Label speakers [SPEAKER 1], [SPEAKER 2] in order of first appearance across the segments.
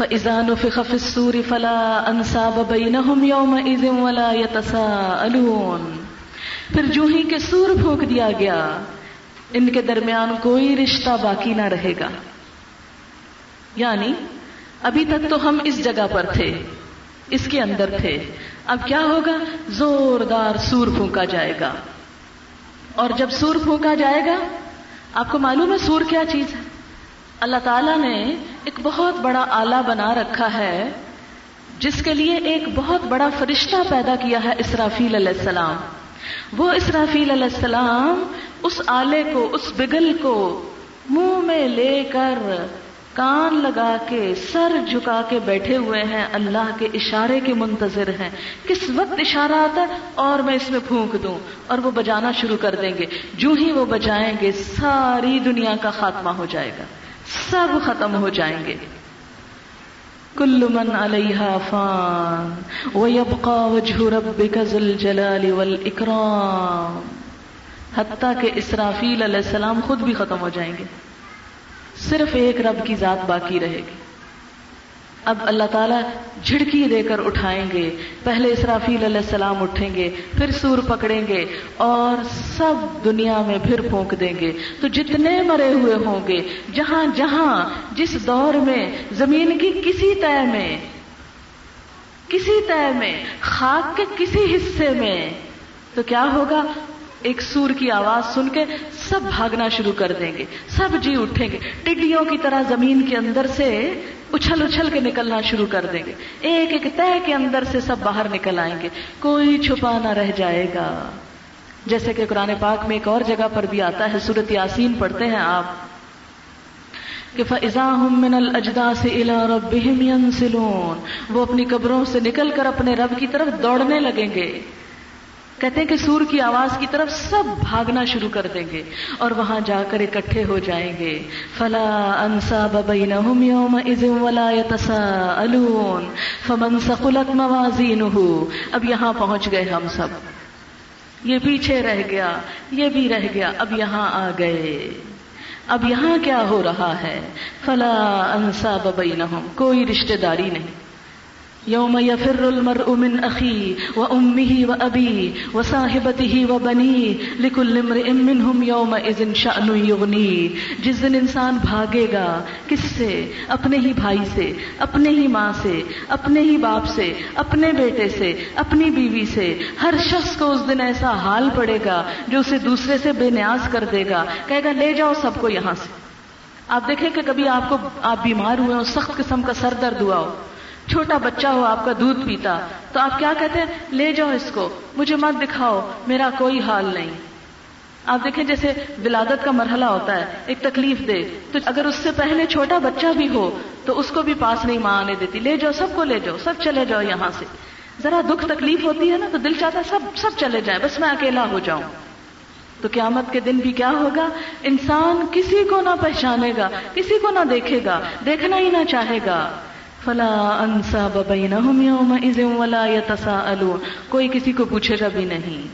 [SPEAKER 1] فَإِذَا نُفِخَ فِي السُّورِ فَلَا أَنْسَابَ بَيْنَهُمْ يَوْمَئِذٍ وَلَا يَتَسَاءَلُونَ۔ پھر جو ہی کہ سور پھونک دیا گیا، ان کے درمیان کوئی رشتہ باقی نہ رہے گا۔ یعنی ابھی تک تو ہم اس جگہ پر تھے، اس کے اندر تھے۔ اب کیا ہوگا؟ زوردار سور پھونکا جائے گا۔ اور جب سور پھونکا جائے گا، آپ کو معلوم ہے سور کیا چیز ہے؟ اللہ تعالیٰ نے ایک بہت بڑا آلہ بنا رکھا ہے، جس کے لیے ایک بہت بڑا فرشتہ پیدا کیا ہے اسرافیل علیہ السلام۔ وہ اسرافیل علیہ السلام اس آلے کو، اس بگل کو منہ میں لے کر کان لگا کے، سر جھکا کے بیٹھے ہوئے ہیں۔ اللہ کے اشارے کے منتظر ہیں۔ کس وقت اشارہ آتا ہے؟ اور میں اس میں پھونک دوں اور وہ بجانا شروع کر دیں گے۔ جو ہی وہ بجائیں گے، ساری دنیا کا خاتمہ ہو جائے گا۔ سب ختم ہو جائیں گے۔ کل من علیہ فان ویبقا وجہ ربک ذو الجلال والاکرام۔ حتیٰ کہ اسرافیل علیہ السلام خود بھی ختم ہو جائیں گے۔ صرف ایک رب کی ذات باقی رہے گی۔ اب اللہ تعالیٰ جھڑکی دے کر اٹھائیں گے، پہلے اسرافیل علیہ السلام اٹھیں گے، پھر سور پکڑیں گے اور سب دنیا میں پھر پھونک دیں گے۔ تو جتنے مرے ہوئے ہوں گے، جہاں جہاں، جس دور میں، زمین کی کسی طے میں، کسی طے میں، خاک کے کسی حصے میں، تو کیا ہوگا؟ ایک سور کی آواز سن کے سب بھاگنا شروع کر دیں گے، سب جی اٹھیں گے۔ ٹڈیوں کی طرح زمین کے اندر سے اچھل اچھل کے نکلنا شروع کر دیں گے۔ ایک ایک طے کے اندر سے سب باہر نکل آئیں گے۔ کوئی چھپا نہ رہ جائے گا۔ جیسے کہ قرآن پاک میں ایک اور جگہ پر بھی آتا ہے، سورت یاسین پڑھتے ہیں آپ۔ کہ من الجدا سے وہ اپنی قبروں سے نکل کر اپنے رب کی طرف دوڑنے لگیں گے۔ کہتے ہیں کہ سور کی آواز کی طرف سب بھاگنا شروع کر دیں گے اور وہاں جا کر اکٹھے ہو جائیں گے۔ فلا انسا ببینہم یومئذ ولا یتساءلون فمن ثقلت موازینہ اب یہاں پہنچ گئے ہم سب۔ یہ پیچھے رہ گیا، یہ بھی رہ گیا، اب یہاں آ گئے۔ اب یہاں کیا ہو رہا ہے؟ فلا انسا ببینہم کوئی رشتہ داری نہیں۔ یوم یفر المرء من اخی و امه و ابی و صاحبته و بنی لکل امرئ منهم یوم اذن شأن یغنی جس دن انسان بھاگے گا، کس سے؟ اپنے ہی بھائی سے، اپنے ہی ماں سے، اپنے ہی باپ سے، اپنے بیٹے سے، اپنی بیوی سے۔ ہر شخص کو اس دن ایسا حال پڑے گا جو اسے دوسرے سے بے نیاز کر دے گا۔ کہے گا، لے جاؤ سب کو یہاں سے۔ آپ دیکھیں کہ کبھی آپ کو، آپ بیمار ہوئے ہو سخت قسم کا سر درد ہوا ہو۔ چھوٹا بچہ ہو، آپ کا دودھ پیتا، تو آپ کیا کہتے ہیں؟ لے جاؤ اس کو، مجھے مت دکھاؤ، میرا کوئی حال نہیں۔ آپ دیکھیں جیسے ولادت کا مرحلہ ہوتا ہے، ایک تکلیف دے، تو اگر اس سے پہلے چھوٹا بچہ بھی ہو، تو اس کو بھی پاس نہیں ماں آنے دیتی، لے جاؤ، سب کو لے جاؤ، سب چلے جاؤ یہاں سے۔ ذرا دکھ تکلیف ہوتی ہے نا، تو دل چاہتا ہے سب سب چلے جائیں، بس میں اکیلا ہو جاؤں۔ تو قیامت کے دن بھی کیا ہوگا؟ انسان کسی کو نہ پہچانے گا، کسی کو نہ دیکھے گا، دیکھنا ہی نہ چاہے گا۔ فلا انسا ببینہم یومئذ ولا یتساءلون۔ کوئی کسی کو پوچھے گا بھی نہیں۔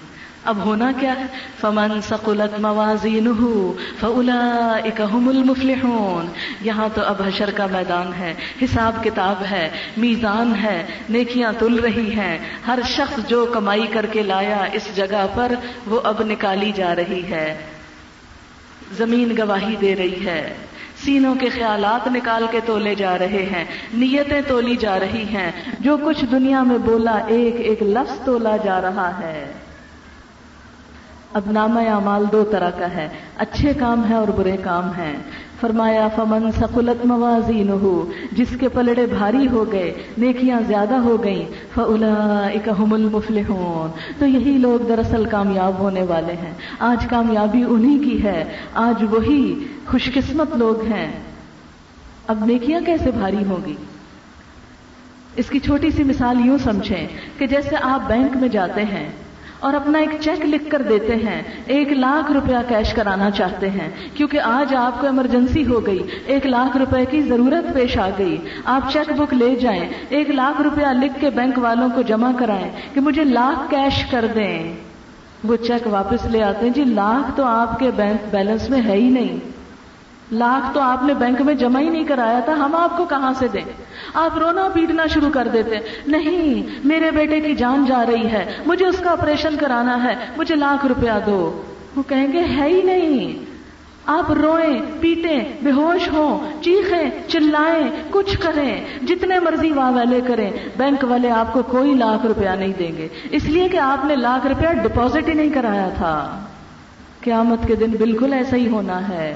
[SPEAKER 1] اب ہونا کیا ہے؟ فمن ثقلت موازینہ فاولئک هم المفلحون۔ یہاں تو اب حشر کا میدان ہے، حساب کتاب ہے، میزان ہے، نیکیاں تل رہی ہیں۔ ہر شخص جو کمائی کر کے لایا اس جگہ پر، وہ اب نکالی جا رہی ہے۔ زمین گواہی دے رہی ہے۔ سینوں کے خیالات نکال کے تولے جا رہے ہیں، نیتیں تولی جا رہی ہیں، جو کچھ دنیا میں بولا ایک ایک لفظ تولا جا رہا ہے۔ اب نامہ اعمال دو طرح کا ہے، اچھے کام ہے اور برے کام ہیں۔ فرمایا، فمن سقلت موازین ہو جس کے پلڑے بھاری ہو گئے، نیکیاں زیادہ ہو گئیں فلاحم المفلحون، تو یہی لوگ دراصل کامیاب ہونے والے ہیں۔ آج کامیابی انہی کی ہے، آج وہی خوش قسمت لوگ ہیں۔ اب نیکیاں کیسے بھاری ہوگی اس کی چھوٹی سی مثال یوں سمجھیں کہ جیسے آپ بینک میں جاتے ہیں اور اپنا ایک چیک لکھ کر دیتے ہیں۔ ایک لاکھ روپیہ کیش کرانا چاہتے ہیں۔ کیونکہ آج آپ کو ایمرجنسی ہو گئی۔ ایک لاکھ روپے کی ضرورت پیش آ گئی۔ آپ چیک بک لے جائیں۔ ایک لاکھ روپیہ لکھ کے بینک والوں کو جمع کرائیں کہ مجھے لاکھ کیش کر دیں۔ وہ چیک واپس لے آتے ہیں۔ جی لاکھ تو آپ کے بینک بیلنس میں ہے ہی نہیں۔ لاکھ تو آپ نے بینک میں جمع ہی نہیں کرایا تھا، ہم آپ کو کہاں سے دیں؟ آپ رونا پیٹنا شروع کر دیتے، نہیں، میرے بیٹے کی جان جا رہی ہے، مجھے اس کا آپریشن کرانا ہے، مجھے لاکھ روپیہ دو۔ وہ کہیں گے، ہے ہی نہیں۔ آپ روئیں، پیٹیں بے ہوش ہوں، چیخیں، چلائیں، کچھ کریں، جتنے مرضی واہ والے کریں، بینک والے آپ کو کوئی لاکھ روپیہ نہیں دیں گے۔ اس لیے کہ آپ نے لاکھ روپیہ ڈپازٹ ہی نہیں کرایا تھا۔ قیامت کے دن بالکل ایسا ہی ہونا ہے۔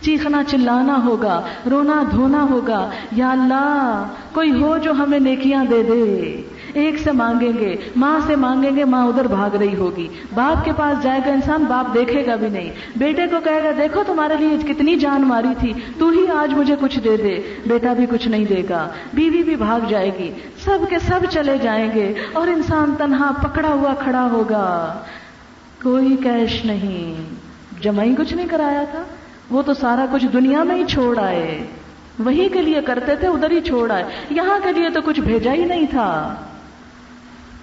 [SPEAKER 1] چیخنا چلانا ہوگا، رونا دھونا ہوگا۔ یا اللہ، کوئی ہو جو ہمیں نیکیاں دے دے۔ ایک سے مانگیں گے، ماں سے مانگیں گے، ماں ادھر بھاگ رہی ہوگی۔ باپ کے پاس جائے گا انسان، باپ دیکھے گا بھی نہیں۔ بیٹے کو کہے گا، دیکھو تمہارے لیے کتنی جان ماری تھی، تو ہی آج مجھے کچھ دے دے۔ بیٹا بھی کچھ نہیں دے گا، بیوی بھی بھاگ جائے گی۔ سب کے سب چلے جائیں گے اور انسان تنہا پکڑا ہوا کھڑا ہوگا۔ کوئی کیش نہیں۔ جمع کچھ نہیں کرایا تھا۔ وہ تو سارا کچھ دنیا میں ہی چھوڑ آئے۔ وہی کے لیے کرتے تھے، ادھر ہی چھوڑ آئے۔ یہاں کے لیے تو کچھ بھیجا ہی نہیں تھا۔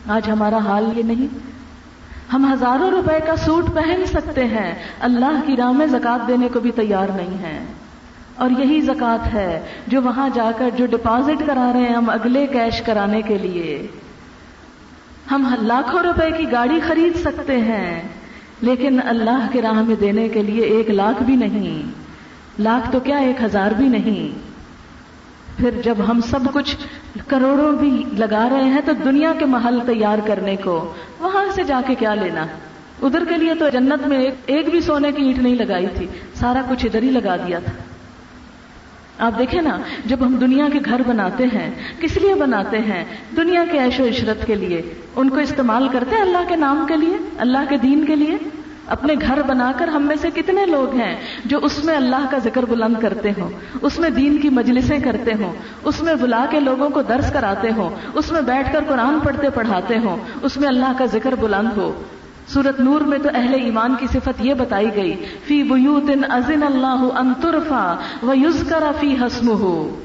[SPEAKER 1] آج ہمارا حال یہ نہیں۔ ہم ہزاروں روپے کا سوٹ پہن سکتے ہیں۔ اللہ کی راہ میں زکات دینے کو بھی تیار نہیں ہے اور یہی زکات ہے جو وہاں جا کر جو ڈپازٹ کرا رہے ہیں ہم اگلے کیش کرانے کے لیے۔ ہم لاکھوں روپے کی گاڑی خرید سکتے ہیں۔ لیکن اللہ کے راہ میں دینے کے لیے ایک لاکھ بھی نہیں۔ لاکھ تو کیا ایک ہزار بھی نہیں۔ پھر جب ہم سب کچھ کروڑوں بھی لگا رہے ہیں تو دنیا کے محل تیار کرنے کو وہاں سے جا کے کیا لینا؟ ادھر کے لیے تو جنت میں ایک بھی سونے کی اینٹ نہیں لگائی تھی، سارا کچھ ادھر ہی لگا دیا تھا۔ آپ دیکھیں نا، جب ہم دنیا کے گھر بناتے ہیں، کس لیے بناتے ہیں؟ دنیا کے عیش و عشرت کے لیے۔ ان کو استعمال کرتے ہیں اللہ کے نام کے لیے، اللہ کے دین کے لیے؟ اپنے گھر بنا کر ہم میں سے کتنے لوگ ہیں جو اس میں اللہ کا ذکر بلند کرتے ہوں، اس میں دین کی مجلسیں کرتے ہوں، اس میں بلا کے لوگوں کو درس کراتے ہوں، اس میں بیٹھ کر قرآن پڑھتے پڑھاتے ہوں، اس میں اللہ کا ذکر بلند ہو۔ سورت نور میں تو اہل ایمان کی صفت یہ بتائی گئی، فی بیوت ازن اللہ انترفا و یوز کرا فی حسم ہو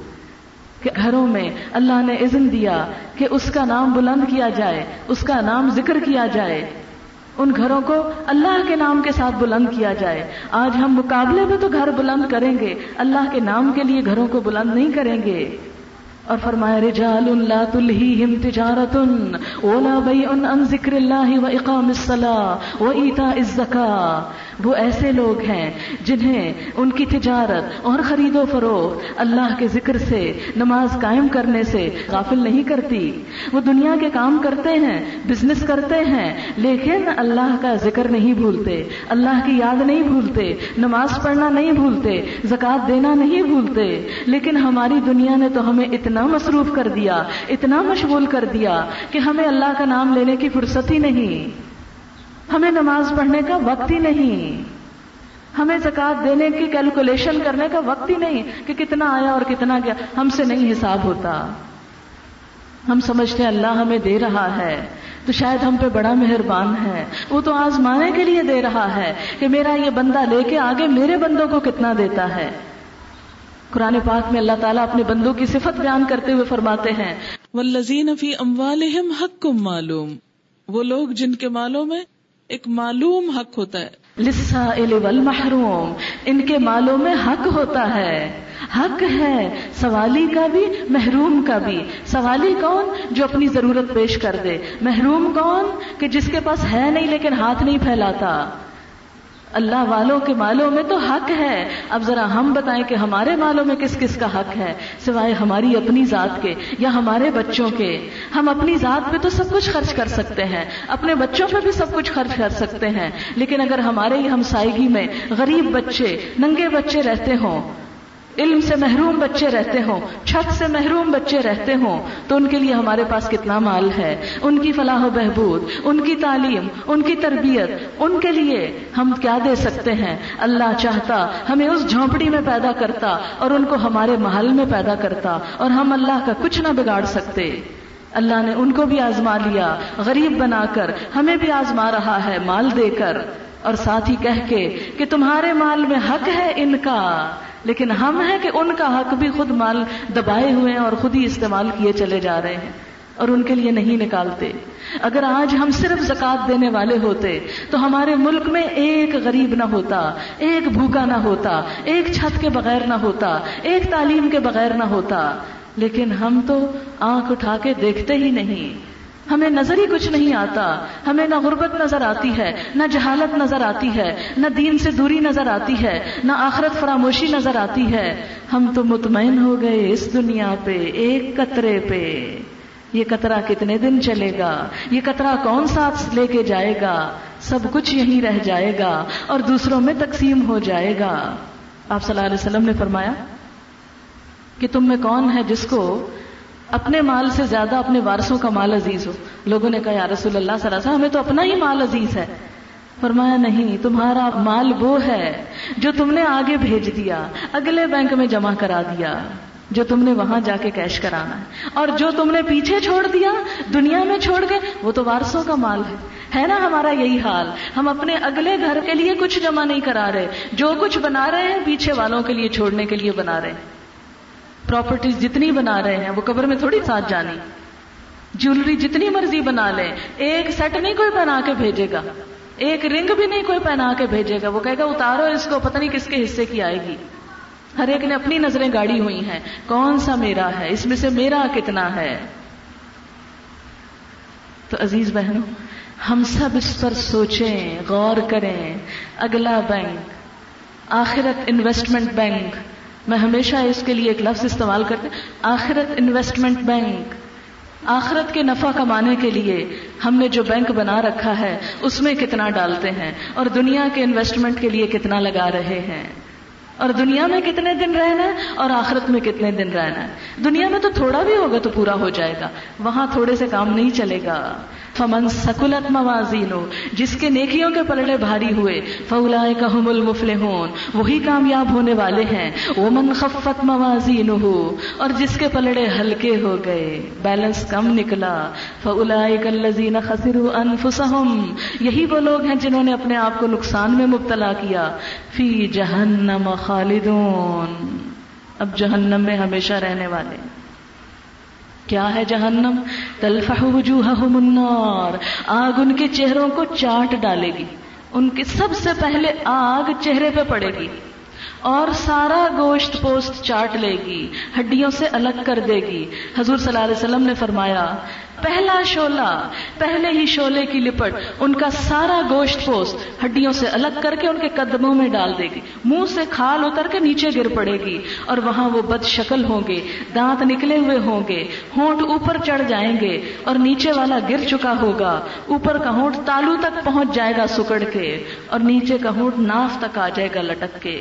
[SPEAKER 1] کہ گھروں میں اللہ نے اذن دیا کہ اس کا نام بلند کیا جائے، اس کا نام ذکر کیا جائے۔ ان گھروں کو اللہ کے نام کے ساتھ بلند کیا جائے۔ آج ہم مقابلے میں تو گھر بلند کریں گے، اللہ کے نام کے لیے گھروں کو بلند نہیں کریں گے۔ اور فرمایا، رجال لا تلہیہم تجارت ولا بیع عن ذکر اللہ و اقام الصلاة و ایتاء الزکاة وہ ایسے لوگ ہیں جنہیں ان کی تجارت اور خرید و فروخت اللہ کے ذکر سے، نماز قائم کرنے سے غافل نہیں کرتی۔ وہ دنیا کے کام کرتے ہیں بزنس کرتے ہیں، لیکن اللہ کا ذکر نہیں بھولتے، اللہ کی یاد نہیں بھولتے، نماز پڑھنا نہیں بھولتے زکات دینا نہیں بھولتے۔ لیکن ہماری دنیا نے تو ہمیں اتنا مصروف کر دیا، اتنا مشغول کر دیا کہ ہمیں اللہ کا نام لینے کی فرصت ہی نہیں۔ ہمیں نماز پڑھنے کا وقت ہی نہیں۔ ہمیں زکات دینے کی کیلکولیشن کرنے کا وقت ہی نہیں کہ کتنا آیا اور کتنا گیا۔ ہم سے نہیں حساب ہوتا۔ ہم سمجھتے ہیں اللہ ہمیں دے رہا ہے۔ تو شاید ہم پہ بڑا مہربان ہے۔ وہ تو آزمانے کے لیے دے رہا ہے کہ میرا یہ بندہ لے کے آگے میرے بندوں کو کتنا دیتا ہے۔ قرآن پاک میں اللہ تعالیٰ اپنے بندوں کی صفت بیان کرتے ہوئے فرماتے ہیں۔
[SPEAKER 2] والذین فی اموالہم حق معلوم۔ وہ لوگ جن کے مالوں میں ایک معلوم حق ہوتا ہے۔
[SPEAKER 1] لسا والمحروم۔ ان کے مالوں میں حق ہوتا ہے۔ حق ہے سوالی کا بھی محروم کا بھی۔ سوالی کون جو اپنی ضرورت پیش کر دے؟ محروم کون کہ جس کے پاس ہے نہیں لیکن ہاتھ نہیں پھیلاتا؟ اللہ والوں کے مالوں میں تو حق ہے۔ اب ذرا ہم بتائیں کہ ہمارے مالوں میں کس کس کا حق ہے، سوائے ہماری اپنی ذات کے یا ہمارے بچوں کے۔ ہم اپنی ذات پہ تو سب کچھ خرچ کر سکتے ہیں، اپنے بچوں پہ بھی سب کچھ خرچ کر سکتے ہیں۔ لیکن اگر ہمارے ہی ہمسائیگی میں غریب بچے، ننگے بچے رہتے ہوں علم سے محروم بچے رہتے ہوں، چھت سے محروم بچے رہتے ہوں، تو ان کے لیے ہمارے پاس کتنا مال ہے؟ ان کی فلاح و بہبود، ان کی تعلیم، ان کی تربیت، ان کے لیے ہم کیا دے سکتے ہیں؟ اللہ چاہتا، ہمیں اس جھونپڑی میں پیدا کرتا اور ان کو ہمارے محل میں پیدا کرتا اور ہم اللہ کا کچھ نہ بگاڑ سکتے۔ اللہ نے ان کو بھی آزما لیا، غریب بنا کر، ہمیں بھی آزما رہا ہے مال دے کر۔ اور ساتھ ہی کہہ کے کہ تمہارے مال میں حق ہے ان کا۔ لیکن ہم ہیں کہ ان کا حق بھی خود مال دبائے ہوئے ہیں اور خود ہی استعمال کیے چلے جا رہے ہیں اور ان کے لیے نہیں نکالتے۔ اگر آج ہم صرف زکات دینے والے ہوتے تو ہمارے ملک میں ایک غریب نہ ہوتا، ایک بھوکا نہ ہوتا، ایک چھت کے بغیر نہ ہوتا، ایک تعلیم کے بغیر نہ ہوتا۔ لیکن ہم تو آنکھ اٹھا کے دیکھتے ہی نہیں۔ ہمیں نظر ہی کچھ نہیں آتا۔ ہمیں نہ غربت نظر آتی ہے، نہ جہالت نظر آتی ہے، نہ دین سے دوری نظر آتی ہے، نہ آخرت فراموشی نظر آتی ہے۔ ہم تو مطمئن ہو گئے اس دنیا پہ، ایک قطرے پہ۔ یہ قطرہ کتنے دن چلے گا؟ یہ قطرہ کون ساتھ لے کے جائے گا؟ سب کچھ یہیں رہ جائے گا اور دوسروں میں تقسیم ہو جائے گا۔ آپ صلی اللہ علیہ وسلم نے فرمایا کہ تم میں کون ہے جس کو اپنے مال سے زیادہ اپنے وارثوں کا مال عزیز ہو۔ لوگوں نے کہا، یا رسول اللہ صلی اللہ علیہ وسلم، ہمیں تو اپنا ہی مال عزیز ہے۔ فرمایا، نہیں، تمہارا مال وہ ہے جو تم نے آگے بھیج دیا، اگلے بینک میں جمع کرا دیا، جو تم نے وہاں جا کے کیش کرانا ہے۔ اور جو تم نے پیچھے چھوڑ دیا، دنیا میں چھوڑ کے، وہ تو وارسوں کا مال ہے۔ ہے نا ہمارا یہی حال؟ ہم اپنے اگلے گھر کے لیے کچھ جمع نہیں کرا رہے۔ جو کچھ بنا رہے ہیں، پیچھے والوں کے لیے، چھوڑنے کے لیے بنا رہے ہیں۔ پراپرٹیز جتنی بنا رہے ہیں، وہ قبر میں تھوڑی ساتھ جانی۔ جولری جتنی مرضی بنا لیں ایک سیٹ نہیں کوئی بنا کے بھیجے گا۔ ایک رنگ بھی نہیں کوئی پہنا کے بھیجے گا۔ وہ کہے گا، اتارو اس کو، پتہ نہیں کس کے حصے کی آئے گی۔ ہر ایک نے اپنی نظریں گاڑی ہوئی ہیں۔ کون سا میرا ہے؟ اس میں سے میرا کتنا ہے؟ تو عزیز بہنوں، ہم سب اس پر سوچیں، غور کریں۔ اگلا بینک، آخرت انویسٹمنٹ بینک۔ میں ہمیشہ اس کے لیے ایک لفظ استعمال کرتے آخرت انویسٹمنٹ بینک آخرت کے نفع کمانے کے لیے ہم نے جو بینک بنا رکھا ہے، اس میں کتنا ڈالتے ہیں؟ اور دنیا کے انویسٹمنٹ کے لیے کتنا لگا رہے ہیں؟ اور دنیا میں کتنے دن رہنا ہے اور آخرت میں کتنے دن رہنا ہے؟ دنیا میں تو تھوڑا بھی ہوگا تو پورا ہو جائے گا، وہاں تھوڑے سے کام نہیں چلے گا۔ فمن سکولت موازین جس کے نیکیوں کے پلڑے بھاری ہوئے فولا کام المفل وہی کامیاب ہونے والے ہیں وہ من خفت موازین ہو اور جس کے پلڑے ہلکے ہو گئے، بیلنس کم نکلا فولا الزین خسر انفسہم، یہی وہ لوگ ہیں جنہوں نے اپنے آپ کو نقصان میں مبتلا کیا، فی جہنم خالدون۔ اب جہنم میں ہمیشہ رہنے والے۔ کیا ہے جہنم؟ تلفح وجوہہم النار، آگ ان کے چہروں کو چاٹ ڈالے گی۔ ان کے سب سے پہلے آگ چہرے پہ پڑے گی۔ اور سارا گوشت پوست چاٹ لے گی، ہڈیوں سے الگ کر دے گی۔ حضور صلی اللہ علیہ وسلم نے فرمایا، پہلا شولہ پہلے ہی شولے کی لپٹ، ان کا سارا گوشت پوست ہڈیوں سے الگ کر کے ان کے قدموں میں ڈال دے گی۔ منہ سے کھال اتر کے نیچے گر پڑے گی اور وہاں وہ بد شکل ہوں گے، دانت نکلے ہوئے ہوں گے، ہونٹ اوپر چڑھ جائیں گے اور نیچے والا گر چکا ہوگا۔ اوپر کا ہونٹ تالو تک پہنچ جائے گا سکڑ کے اور نیچے کا ہونٹ ناف تک آ جائے گا لٹک کے۔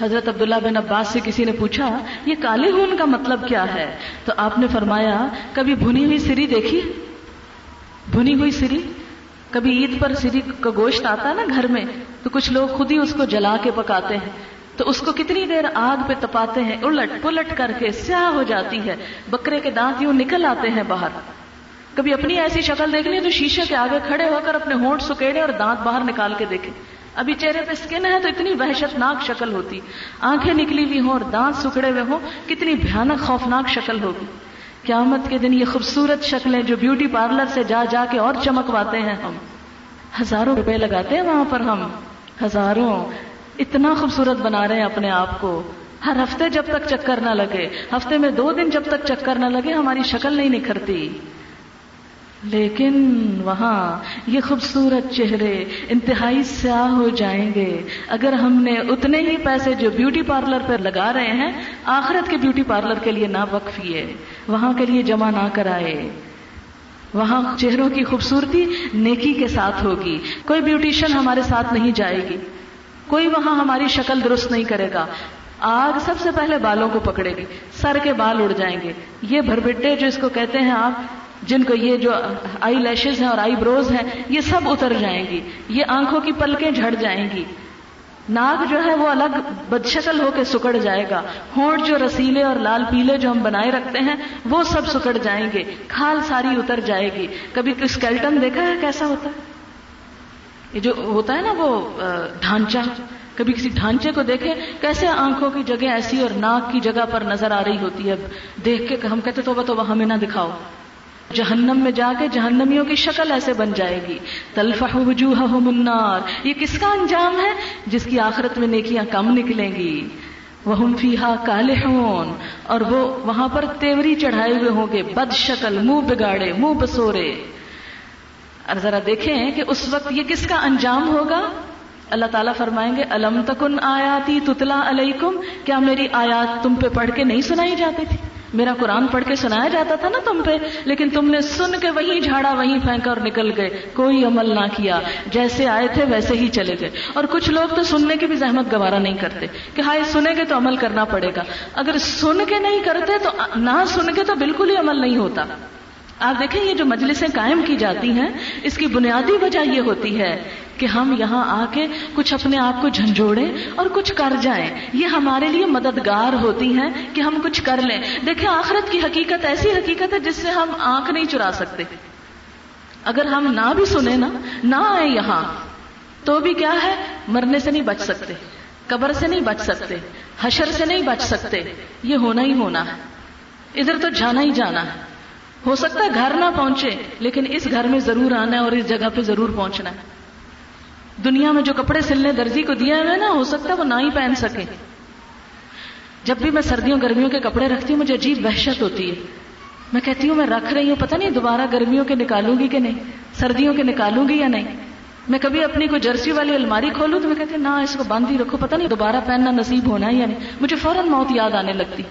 [SPEAKER 1] حضرت عبداللہ بن عباس سے کسی نے پوچھا، یہ کالے ہون کا مطلب کیا ہے؟ تو آپ نے فرمایا، کبھی بھنی ہوئی سری دیکھی؟ بھنی ہوئی سری؟ کبھی عید پر سری کا گوشت آتا ہے نا گھر میں، تو کچھ لوگ خود ہی اس کو جلا کے پکاتے ہیں، تو اس کو کتنی دیر آگ پہ تپاتے ہیں، الٹ پلٹ کر کے سیاہ ہو جاتی ہے، بکرے کے دانت یوں نکل آتے ہیں باہر۔ کبھی اپنی ایسی شکل دیکھنی ہے تو شیشے کے آگے کھڑے ہو کر اپنے ہونٹ سکیڑے اور دانت باہر نکال کے دیکھیں ابھی چہرے پہ اسکن ہے تو اتنی وحشت ناک شکل ہوتی۔ آنکھیں نکلی ہوئی ہوں اور دانت سکڑے ہوئے ہوں، کتنی بھیانک، خوفناک شکل ہوگی۔ قیامت کے دن یہ خوبصورت شکلیں جو بیوٹی پارلر سے جا جا کے اور چمکواتے ہیں ہم۔ ہزاروں روپے لگاتے ہیں وہاں پر ہم۔ ہزاروں۔ اتنا خوبصورت بنا رہے ہیں اپنے آپ کو۔ ہر ہفتے جب تک چکر نہ لگے، ہفتے میں دو دن جب تک چکر نہ لگے، ہماری شکل نہیں نکھرتی۔ لیکن وہاں یہ خوبصورت چہرے انتہائی سیاہ ہو جائیں گے۔ اگر ہم نے اتنے ہی پیسے جو بیوٹی پارلر پر لگا رہے ہیں، آخرت کے بیوٹی پارلر کے لیے نہ وقفیے وہاں کے لیے جمع نہ کرائے۔ وہاں چہروں کی خوبصورتی نیکی کے ساتھ ہوگی۔ کوئی بیوٹیشن ہمارے ساتھ نہیں جائے گی۔ کوئی وہاں ہماری شکل درست نہیں کرے گا۔ آگ سب سے پہلے بالوں کو پکڑے گی۔ سر کے بال اڑ جائیں گے۔ یہ بھربٹے جو اس کو کہتے ہیں آپ جن کو یہ جو آئی لیشز ہیں اور آئی بروز ہیں، یہ سب اتر جائیں گی۔ یہ آنکھوں کی پلکیں جھڑ جائیں گی۔ ناک جو ہے وہ الگ بدشکل ہو کے سکڑ جائے گا۔ ہونٹ جو رسیلے اور لال پیلے جو ہم بنائے رکھتے ہیں، وہ سب سکڑ جائیں گے۔ کھال ساری اتر جائے گی۔ کبھی اسکیلٹن دیکھا ہے کیسا ہوتا ہے؟ یہ جو ہوتا ہے نا وہ ڈھانچہ۔ کبھی کسی ڈھانچے کو دیکھیں کیسے آنکھوں کی جگہ ایسی اور ناک کی جگہ پر نظر آ رہی ہوتی ہے۔ دیکھ کے ہم کہتے تو تو ہمیں نہ دکھاؤ۔ جہنم میں جا کے جہنمیوں کی شکل ایسے بن جائے گی۔ تلفح وجوہہم النار۔ یہ کس کا انجام ہے؟ جس کی آخرت میں نیکیاں کم نکلیں گی۔ وہ فیحا کالحون۔ اور وہ وہاں پر تیوری چڑھائے ہوئے ہوں گے۔ بد شکل، منہ بگاڑے، منہ بسورے۔ اور ذرا دیکھیں کہ اس وقت یہ کس کا انجام ہوگا؟ اللہ تعالیٰ فرمائیں گے، الم تکن آیاتی تتلا علیکم؟ کیا میری آیات تم پہ پڑھ کے نہیں سنائی جاتی تھی؟ میرا قرآن پڑھ کے سنایا جاتا تھا نا تم پہ، لیکن تم نے سن کے وہی جھاڑا وہیں پھینکا اور نکل گئے۔ کوئی عمل نہ کیا۔ جیسے آئے تھے ویسے ہی چلے گئے۔ اور کچھ لوگ تو سننے کی بھی زحمت گوارا نہیں کرتے کہ ہائے سنیں گے تو عمل کرنا پڑے گا۔ اگر سن کے نہیں کرتے تو نہ سن کے تو بالکل ہی عمل نہیں ہوتا۔ آپ دیکھیں، یہ جو مجلسیں قائم کی جاتی ہیں، اس کی بنیادی وجہ یہ ہوتی ہے کہ ہم یہاں آ کے کچھ اپنے آپ کو جھنجھوڑیں اور کچھ کر جائیں۔ یہ ہمارے لیے مددگار ہوتی ہیں کہ ہم کچھ کر لیں۔ دیکھیں، آخرت کی حقیقت ایسی حقیقت ہے جس سے ہم آنکھ نہیں چرا سکتے۔ اگر ہم نہ بھی سنیں نا، نہ آئے یہاں، تو بھی کیا ہے؟ مرنے سے نہیں بچ سکتے، قبر سے نہیں بچ سکتے، حشر سے نہیں بچ سکتے۔ یہ ہونا ہی ہونا ہے۔ ادھر تو جانا ہی جانا ہے۔ ہو سکتا ہے گھر نہ پہنچے، لیکن اس گھر میں ضرور آنا ہے اور اس جگہ پہ ضرور پہنچنا ہے۔ دنیا میں جو کپڑے سلنے درزی کو دیا ہوئے نا، ہو سکتا ہے وہ نہ ہی پہن سکے۔ جب بھی میں سردیوں، گرمیوں کے کپڑے رکھتی ہوں، مجھے عجیب وحشت ہوتی ہے۔ میں کہتی ہوں، میں رکھ رہی ہوں، پتہ نہیں دوبارہ گرمیوں کے نکالوں گی کہ نہیں، سردیوں کے نکالوں گی یا نہیں۔ میں کبھی اپنی کوئی جرسی والی الماری کھولوں تو میں کہتی ہوں، نہ، اس کو باندھ ہی رکھو، پتہ نہیں دوبارہ پہننا نصیب ہونا ہے یا نہیں۔ مجھے فوراً موت یاد آنے لگتی۔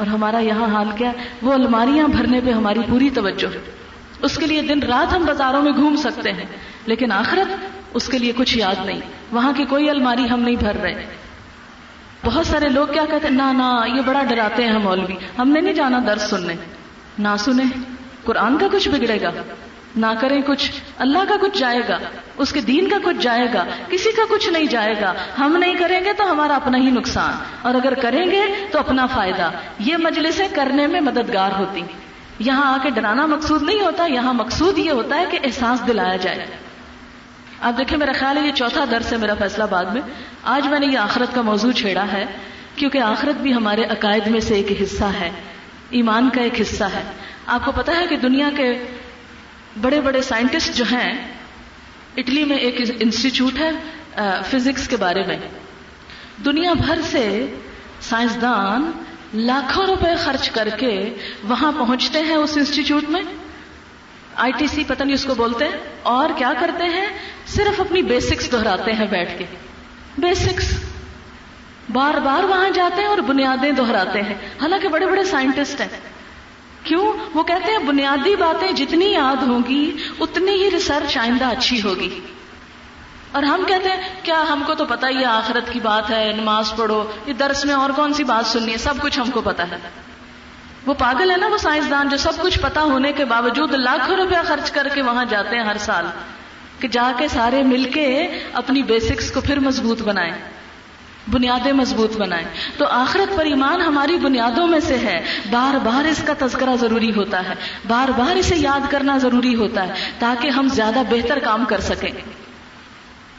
[SPEAKER 1] اور ہمارا یہاں حال کیا وہ الماریاں بھرنے پہ ہماری پوری توجہ ہے۔ اس کے لیے دن رات ہم بازاروں میں گھوم سکتے ہیں، لیکن آخرت اس کے لیے کچھ یاد نہیں۔ وہاں کی کوئی الماری ہم نہیں بھر رہے۔ بہت سارے لوگ کیا کہتے ہیں؟ نہ نا، یہ بڑا ڈراتے ہیں مولوی۔ ہم نے نہیں جانا درد سننے۔ نہ سنے قرآن کا کچھ بگڑے گا۔ نہ کریں کچھ، اللہ کا کچھ جائے گا، اس کے دین کا کچھ جائے گا، کسی کا کچھ نہیں جائے گا۔ ہم نہیں کریں گے تو ہمارا اپنا ہی نقصان۔ اور اگر کریں گے تو اپنا فائدہ۔ یہ مجلسیں کرنے میں مددگار ہوتی۔ یہاں آ کے ڈرانا مقصود نہیں ہوتا، یہاں مقصود یہ ہوتا ہے کہ احساس دلایا جائے۔ آپ دیکھیں میرا خیال ہے یہ چوتھا درس ہے میرا فیصلہ بعد میں۔ آج میں نے یہ آخرت کا موضوع چھیڑا ہے، کیونکہ آخرت بھی ہمارے عقائد میں سے ایک حصہ ہے۔ ایمان کا ایک حصہ ہے۔ آپ کو پتا ہے کہ دنیا کے بڑے بڑے سائنٹسٹ جو ہیں، اٹلی میں ایک انسٹیٹیوٹ ہے فزکس کے بارے میں۔ دنیا بھر سے سائنسدان لاکھوں روپے خرچ کر کے وہاں پہنچتے ہیں اس انسٹیٹیوٹ میں۔ آئی ٹی سی پتہ نہیں اس کو بولتے ہیں۔ اور کیا کرتے ہیں؟ صرف اپنی بیسکس دہراتے ہیں بیٹھ کے۔ بیسکس۔ بار بار وہاں جاتے ہیں اور بنیادیں دہراتے ہیں۔ حالانکہ بڑے بڑے سائنٹسٹ ہیں۔ کیوں؟ وہ کہتے ہیں بنیادی باتیں جتنی یاد ہوں گی اتنی ہی ریسرچ آئندہ اچھی ہوگی۔ اور ہم کہتے ہیں، کیا ہم کو تو پتا ہی ہے آخرت کی بات ہے، نماز پڑھو، یہ درس میں اور کون سی بات سننی ہے؟ سب کچھ ہم کو پتا ہے۔ وہ پاگل ہے نا وہ سائنسدان جو سب کچھ پتا ہونے کے باوجود لاکھوں روپیہ خرچ کر کے وہاں جاتے ہیں ہر سال، کہ جا کے سارے مل کے اپنی بیسکس کو پھر مضبوط بنائیں۔ بنیادیں مضبوط بنائیں۔ تو آخرت پر ایمان ہماری بنیادوں میں سے ہے۔ بار بار اس کا تذکرہ ضروری ہوتا ہے۔ بار بار اسے یاد کرنا ضروری ہوتا ہے تاکہ ہم زیادہ بہتر کام کر سکیں۔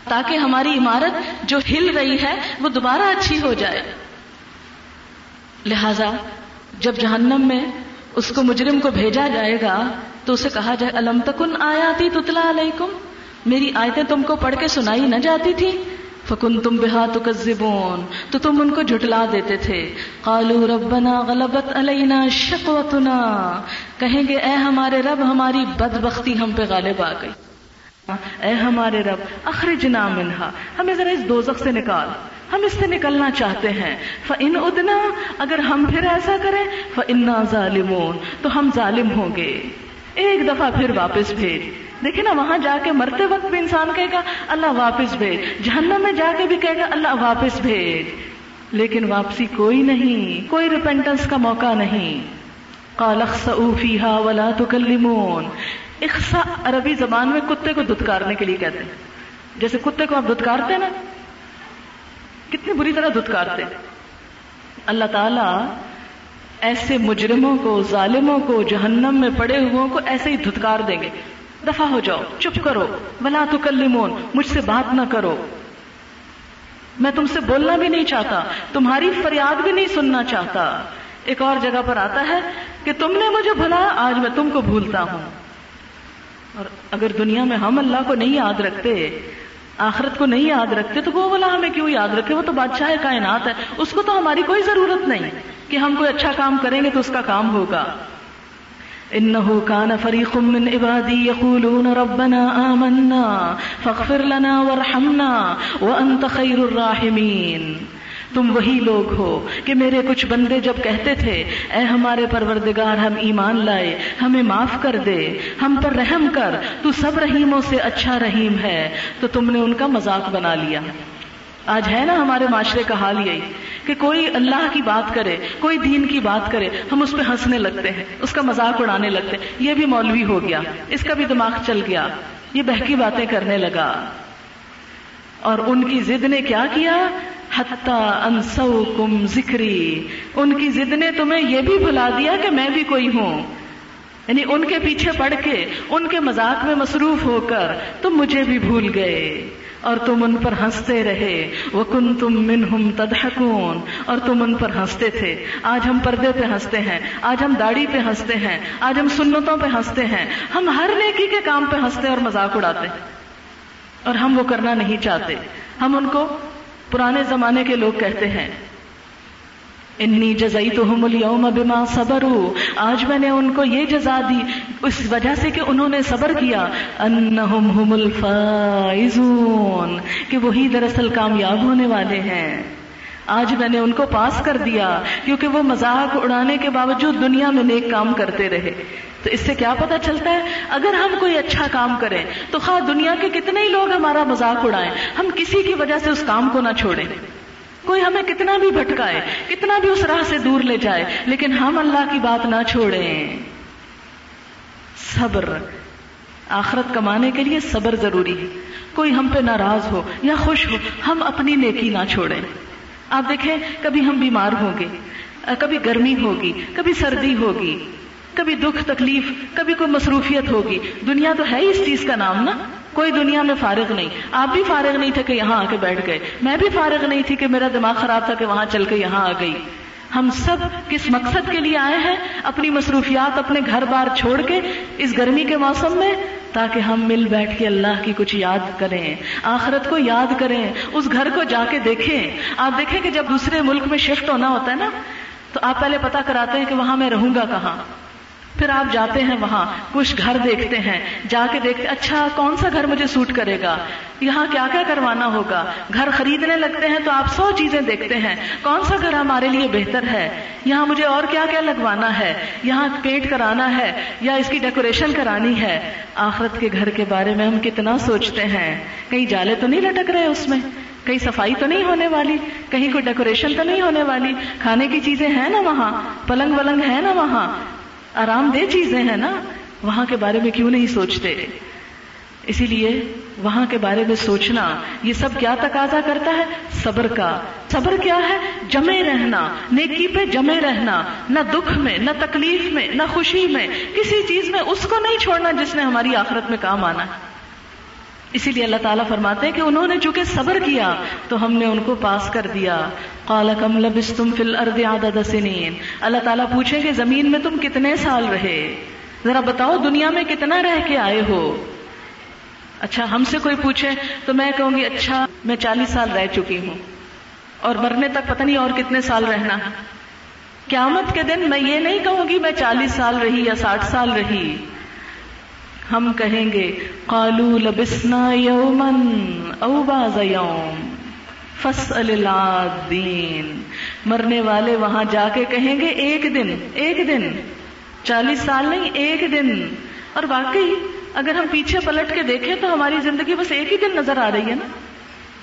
[SPEAKER 1] تاکہ ہماری عمارت جو ہل رہی ہے وہ دوبارہ اچھی ہو جائے۔ لہذا جب جہنم میں اس کو مجرم کو بھیجا جائے گا تو اسے کہا جائے، الم تکن آیاتی تتلا علیکم؟ میری آیتیں تم کو پڑھ کے سنائی نہ جاتی تھی فکن تم بہا تو تو تم ان کو جھٹلا دیتے تھے۔ کالو ربنا غلبت علینا شکوتنا کہیں گے، اے ہمارے رب، ہماری بد بختی ہم پہ غالب آ گئی۔ اے ہمارے رب، اخرجنا منہا۔ ہمیں ذرا اس دوزخ سے نکال۔ ہم اس سے نکلنا چاہتے ہیں۔ فن ادنا، اگر ہم پھر ایسا کریں فنا ظالمون۔ تو ہم ظالم ہوں گے۔ ایک دفعہ پھر واپس بھیج۔ دیکھیں نا، وہاں جا کے مرتے وقت بھی انسان کہے گا، اللہ واپس بھیج۔ جہنم میں جا کے بھی کہے گا، اللہ واپس بھیج۔ لیکن واپسی کوئی نہیں، کوئی ریپینٹنس کا موقع نہیں۔ ولا تکلمون۔ اخسا عربی زبان میں کتے کو دھتکارنے کے لیے کہتے ہیں۔ جیسے کتے کو آپ دھتکارتے نا، کتنی بری طرح دھتکارتے اللہ تعالی ایسے مجرموں کو، ظالموں کو، جہنم میں پڑے ہوئے کو ایسے ہی دھتکار دیں گے۔ دفاع ہو جاؤ، چپ کرو۔ بلا تو کل مجھ سے بات نہ کرو۔ میں تم سے بولنا بھی نہیں چاہتا، تمہاری فریاد بھی نہیں سننا چاہتا۔ ایک اور جگہ پر آتا ہے کہ تم نے مجھے بھلا، آج میں تم کو بھولتا ہوں۔ اور اگر دنیا میں ہم اللہ کو نہیں یاد رکھتے، آخرت کو نہیں یاد رکھتے، تو وہ بولا ہمیں کیوں یاد رکھے؟ وہ تو بادشاہ کائنات ہے، اس کو تو ہماری کوئی ضرورت نہیں۔ کہ ہم کوئی اچھا کام کریں گے تو اس کا کام ہوگا۔ انه كان فريق من عبادي يقولون ربنا آمنا فاغفر لنا وارحمنا وانت خير الراحمين. تم وہی لوگ ہو کہ میرے کچھ بندے جب کہتے تھے، اے ہمارے پروردگار، ہم ایمان لائے، ہمیں معاف کر دے، ہم پر رحم کر، تو سب رحیموں سے اچھا رحیم ہے، تو تم نے ان کا مذاق بنا لیا۔ آج ہے نا ہمارے معاشرے کا حال یہی کہ کوئی اللہ کی بات کرے، کوئی دین کی بات کرے، ہم اس پہ ہنسنے لگتے ہیں، اس کا مذاق اڑانے لگتے ہیں۔ یہ بھی مولوی ہو گیا، اس کا بھی دماغ چل گیا، یہ بہکی باتیں کرنے لگا۔ اور ان کی ضد نے کیا کیا؟ انسو کم ذکری۔ ان کی ضد نے تمہیں یہ بھی بھلا دیا کہ میں بھی کوئی ہوں۔ یعنی ان کے پیچھے پڑ کے، ان کے مذاق میں مصروف ہو کر تم مجھے بھی بھول گئے۔ اور تم ان پر ہنستے رہے۔ وہ کن تم من ہم اور تم ان پر ہنستے تھے۔ آج ہم پردے پہ ہنستے ہیں۔ آج ہم داڑھی پہ ہنستے ہیں۔ آج ہم سنتوں پہ ہنستے ہیں۔ ہم ہر نیکی کے کام پہ ہنستے اور مذاق اڑاتے۔ اور ہم وہ کرنا نہیں چاہتے۔ ہم ان کو پرانے زمانے کے لوگ کہتے ہیں۔ انی جزئی تو ہم اليوم بما صبر آج میں نے ان کو یہ جزا دی، اس وجہ سے کہ انہوں نے صبر کیا۔ انہم هم الفائزون، کہ وہی دراصل کامیاب ہونے والے ہیں۔ آج میں نے ان کو پاس کر دیا، کیونکہ وہ مذاق اڑانے کے باوجود دنیا میں نیک کام کرتے رہے۔ تو اس سے کیا پتا چلتا ہے؟ اگر ہم کوئی اچھا کام کریں، تو خواہ دنیا کے کتنے ہی لوگ ہمارا مذاق اڑائیں، ہم کسی کی وجہ سے اس کام کو نہ چھوڑیں۔ کوئی ہمیں کتنا بھی بھٹکائے، کتنا بھی اس راہ سے دور لے جائے، لیکن ہم اللہ کی بات نہ چھوڑیں۔ صبر آخرت کمانے کے لیے صبر ضروری ہے۔ کوئی ہم پہ ناراض ہو یا خوش ہو، ہم اپنی نیکی نہ چھوڑیں۔ آپ دیکھیں، کبھی ہم بیمار ہوں گے، کبھی گرمی ہوگی، کبھی سردی ہوگی۔ کبھی دکھ تکلیف، کبھی کوئی مصروفیت ہوگی۔ دنیا تو ہے ہی اس چیز کا نام نا۔ کوئی دنیا میں فارغ نہیں۔ آپ بھی فارغ نہیں تھے کہ یہاں آ کے بیٹھ گئے۔ میں بھی فارغ نہیں تھی کہ میرا دماغ خراب تھا کہ وہاں چل کے یہاں آ گئی۔ ہم سب کس مقصد کے لیے آئے ہیں؟ اپنی مصروفیات اپنے گھر بار چھوڑ کے اس گرمی کے موسم میں، تاکہ ہم مل بیٹھ کے اللہ کی کچھ یاد کریں۔ آخرت کو یاد کریں۔ اس گھر کو جا کے دیکھیں۔ آپ دیکھیں کہ جب دوسرے ملک میں شفٹ ہونا ہوتا ہے نا، تو آپ پہلے پتا کراتے ہیں کہ وہاں میں رہوں گا کہاں۔ پھر آپ جاتے ہیں وہاں، کچھ گھر دیکھتے ہیں، جا کے دیکھتے اچھا کون سا گھر مجھے سوٹ کرے گا؟ یہاں کیا کیا کروانا ہوگا؟ گھر خریدنے لگتے ہیں تو آپ سو چیزیں دیکھتے ہیں۔ کون سا گھر ہمارے لیے بہتر ہے؟ یہاں مجھے اور کیا کیا لگوانا ہے؟ یہاں پینٹ کرانا ہے یا اس کی ڈیکوریشن کرانی ہے؟ آخرت کے گھر کے بارے میں ہم کتنا سوچتے ہیں۔ کہیں جالے تو نہیں لٹک رہے اس میں؟ کہیں صفائی تو نہیں ہونے والی؟ کہیں کوئی ڈیکوریشن تو نہیں ہونے والی؟ کھانے کی چیزیں ہیں نا وہاں؟ پلنگ ولنگ ہے نا وہاں؟ آرام دہ چیزیں ہیں نا، وہاں کے بارے میں کیوں نہیں سوچتے؟ اسی لیے وہاں کے بارے میں سوچنا، یہ سب کیا تقاضا کرتا ہے؟ صبر کا۔ صبر کیا ہے؟ جمے رہنا۔ نیکی پہ جمے رہنا۔ نہ دکھ میں، نہ تکلیف میں، نہ خوشی میں۔ کسی چیز میں اس کو نہیں چھوڑنا جس نے ہماری آخرت میں کام آنا۔ ہے اسی لیے اللہ تعالیٰ فرماتے ہیں کہ انہوں نے چونکہ صبر کیا، تو ہم نے ان کو پاس کر دیا۔ کم لبستم فی الارض عدد سنین۔ اللہ تعالیٰ پوچھے کہ زمین میں تم کتنے سال رہے؟ ذرا بتاؤ دنیا میں کتنا رہ کے آئے ہو؟ اچھا ہم سے کوئی پوچھے، تو میں کہوں گی اچھا میں چالیس سال رہ چکی ہوں۔ اور مرنے تک پتہ نہیں اور کتنے سال رہنا۔ قیامت کے دن میں یہ نہیں کہوں گی، میں چالیس سال رہی یا ساٹھ سال رہی۔ ہم کہیں گے قالو لبسنا یومن او باز یوم۔ فصل الدین مرنے والے وہاں جا کے کہیں گے، ایک دن ایک دن۔ چالیس سال نہیں، ایک دن۔ اور واقعی، اگر ہم پیچھے پلٹ کے دیکھیں تو ہماری زندگی بس ایک ہی دن نظر آ رہی ہے نا۔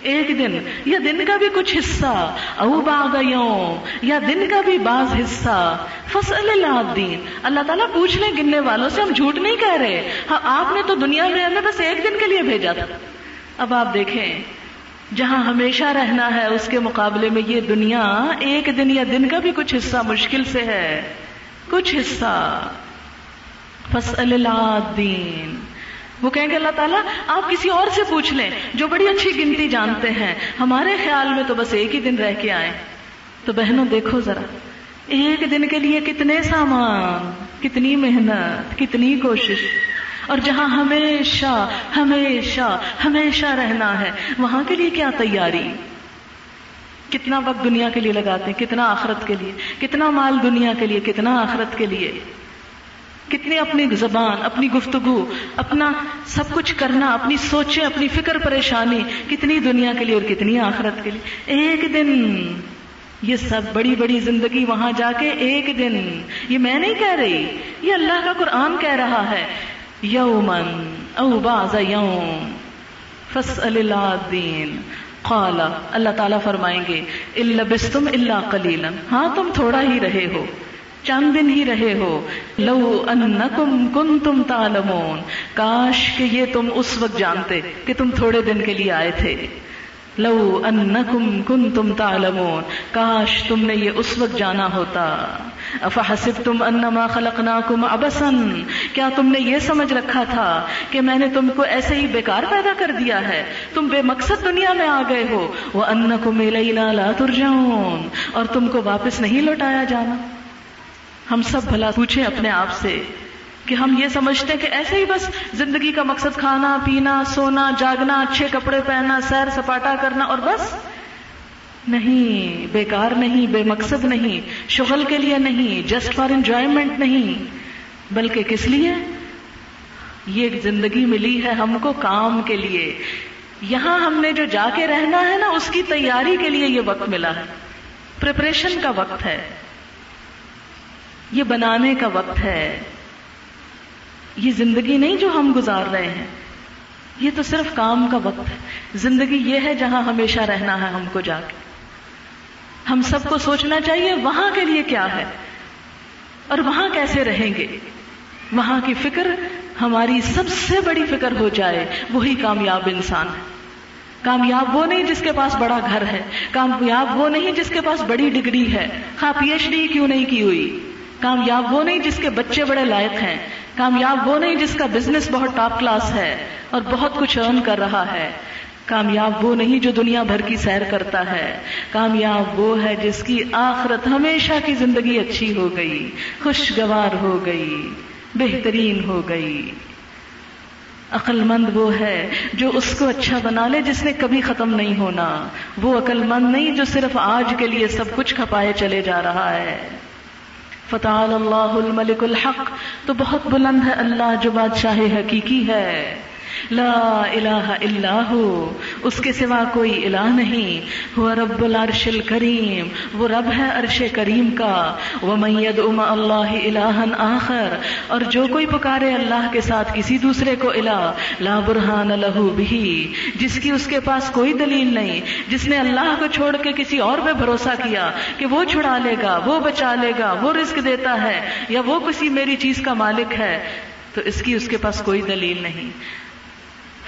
[SPEAKER 1] ایک دن، یا دن کا بھی کچھ حصہ، او باغیوں یا دن کا بھی بعض حصہ۔ فصل اللہ دین اللہ تعالیٰ پوچھ لیں گننے والوں سے، ہم جھوٹ نہیں کہہ رہے۔ ہاں آپ نے تو دنیا میں ہمیں بس ایک دن کے لیے بھیجا تھا۔ اب آپ دیکھیں جہاں ہمیشہ رہنا ہے، اس کے مقابلے میں یہ دنیا ایک دن یا دن کا بھی کچھ حصہ مشکل سے ہے۔ کچھ حصہ۔ فصل دین وہ کہیں گے، اللہ تعالیٰ، آپ کسی اور سے پوچھ لیں جو بڑی اچھی گنتی جانتے ہیں۔ ہمارے خیال میں تو بس ایک ہی دن رہ کے آئے تو بہنوں، دیکھو ذرا۔ ایک دن کے لیے کتنے سامان، کتنی محنت، کتنی کوشش۔ اور جہاں ہمیشہ ہمیشہ ہمیشہ رہنا ہے، وہاں کے لیے کیا تیاری؟ کتنا وقت دنیا کے لیے لگاتے ہیں، کتنا آخرت کے لیے، کتنا مال دنیا کے لیے، کتنا آخرت کے لیے؟ کتنی اپنی زبان، اپنی گفتگو، اپنا سب کچھ کرنا، اپنی سوچیں، اپنی فکر پریشانی، کتنی دنیا کے لیے اور کتنی آخرت کے لیے؟ ایک دن، یہ سب بڑی بڑی زندگی وہاں جا کے ایک دن، یہ میں نہیں کہہ رہی، یہ اللہ کا قرآن کہہ رہا ہے۔ یومن او باز یوم فس دین قالا اللہ تعالیٰ فرمائیں گے اللہ بستم اللہ کلیلم ہاں تم تھوڑا ہی رہے ہو، چند دن ہی رہے ہو۔ لو انکم کنتم تعلمون۔ کاش کہ یہ تم اس وقت جانتے کہ تم تھوڑے دن کے لیے آئے تھے۔ لو انکم کنتم تعلمون۔ کاش تم نے یہ اس وقت جانا ہوتا۔ افحسبتم انما خلقناکم عبسا۔ کیا تم نے یہ سمجھ رکھا تھا کہ میں نے تم کو ایسے ہی بیکار پیدا کر دیا ہے؟ تم بے مقصد دنیا میں آ گئے ہو۔ وہ انکم الینا لا ترجعون۔ اور تم کو واپس نہیں لوٹایا جانا۔ ہم سب بھلا پوچھیں اپنے آپ سے کہ ہم یہ سمجھتے ہیں کہ ایسے ہی بس زندگی کا مقصد کھانا، پینا، سونا، جاگنا، اچھے کپڑے پہننا، سیر سپاٹا کرنا اور بس۔ نہیں، بیکار نہیں، بے مقصد نہیں، شغل کے لیے نہیں جسٹ فار انجوائمنٹ نہیں. بلکہ کس لیے؟ یہ زندگی ملی ہے ہم کو کام کے لیے. یہاں ہم نے جو جا کے رہنا ہے نا، اس کی تیاری کے لیے یہ وقت ملا ہے. پریپریشن کا وقت ہے. یہ بنانے کا وقت ہے. یہ زندگی نہیں جو ہم گزار رہے ہیں. یہ تو صرف کام کا وقت ہے. زندگی یہ ہے جہاں ہمیشہ رہنا ہے ہم کو جا کے. ہم سب کو سوچنا چاہیے وہاں کے لیے کیا ہے اور وہاں کیسے رہیں گے؟ وہاں کی فکر ہماری سب سے بڑی فکر ہو جائے، وہی کامیاب انسان ہے۔ کامیاب وہ نہیں جس کے پاس بڑا گھر ہے، کامیاب وہ نہیں جس کے پاس بڑی ڈگری ہے۔ ہاں پی ایچ ڈی کیوں نہیں کی ہوئی؟ کامیاب وہ نہیں جس کے بچے بڑے لائق ہیں۔ کامیاب وہ نہیں جس کا بزنس بہت ٹاپ کلاس ہے اور بہت کچھ ارن کر رہا ہے۔ کامیاب وہ نہیں جو دنیا بھر کی سیر کرتا ہے۔ کامیاب وہ ہے جس کی آخرت ہمیشہ کی زندگی اچھی ہو گئی، خوشگوار ہو گئی، بہترین ہو گئی۔ عقل مند وہ ہے جو اس کو اچھا بنا لے جس نے کبھی ختم نہیں ہونا۔ وہ عقل مند نہیں جو صرف آج کے لیے سب کچھ کھپائے چلے جا رہا ہے۔ فتح اللہ الملک الحق تو بہت بلند ہے اللہ جو بادشاہ حقیقی ہے۔ لا الہ الا ہو اس کے سوا کوئی الہ نہیں. ہوا رب العرش الکریم وہ رب ہے عرش کریم کا. وہ میت ام اللہ الہ آخر. اور جو کوئی پکارے اللہ کے ساتھ کسی دوسرے کو الہ، لا برہان لہو بھی جس کی اس کے پاس کوئی دلیل نہیں. جس نے اللہ کو چھوڑ کے کسی اور پہ بھروسہ کیا کہ وہ چھڑا لے گا، وہ بچا لے گا، وہ رزق دیتا ہے، یا وہ کسی میری چیز کا مالک ہے، تو اس کی اس کے پاس کوئی دلیل نہیں۔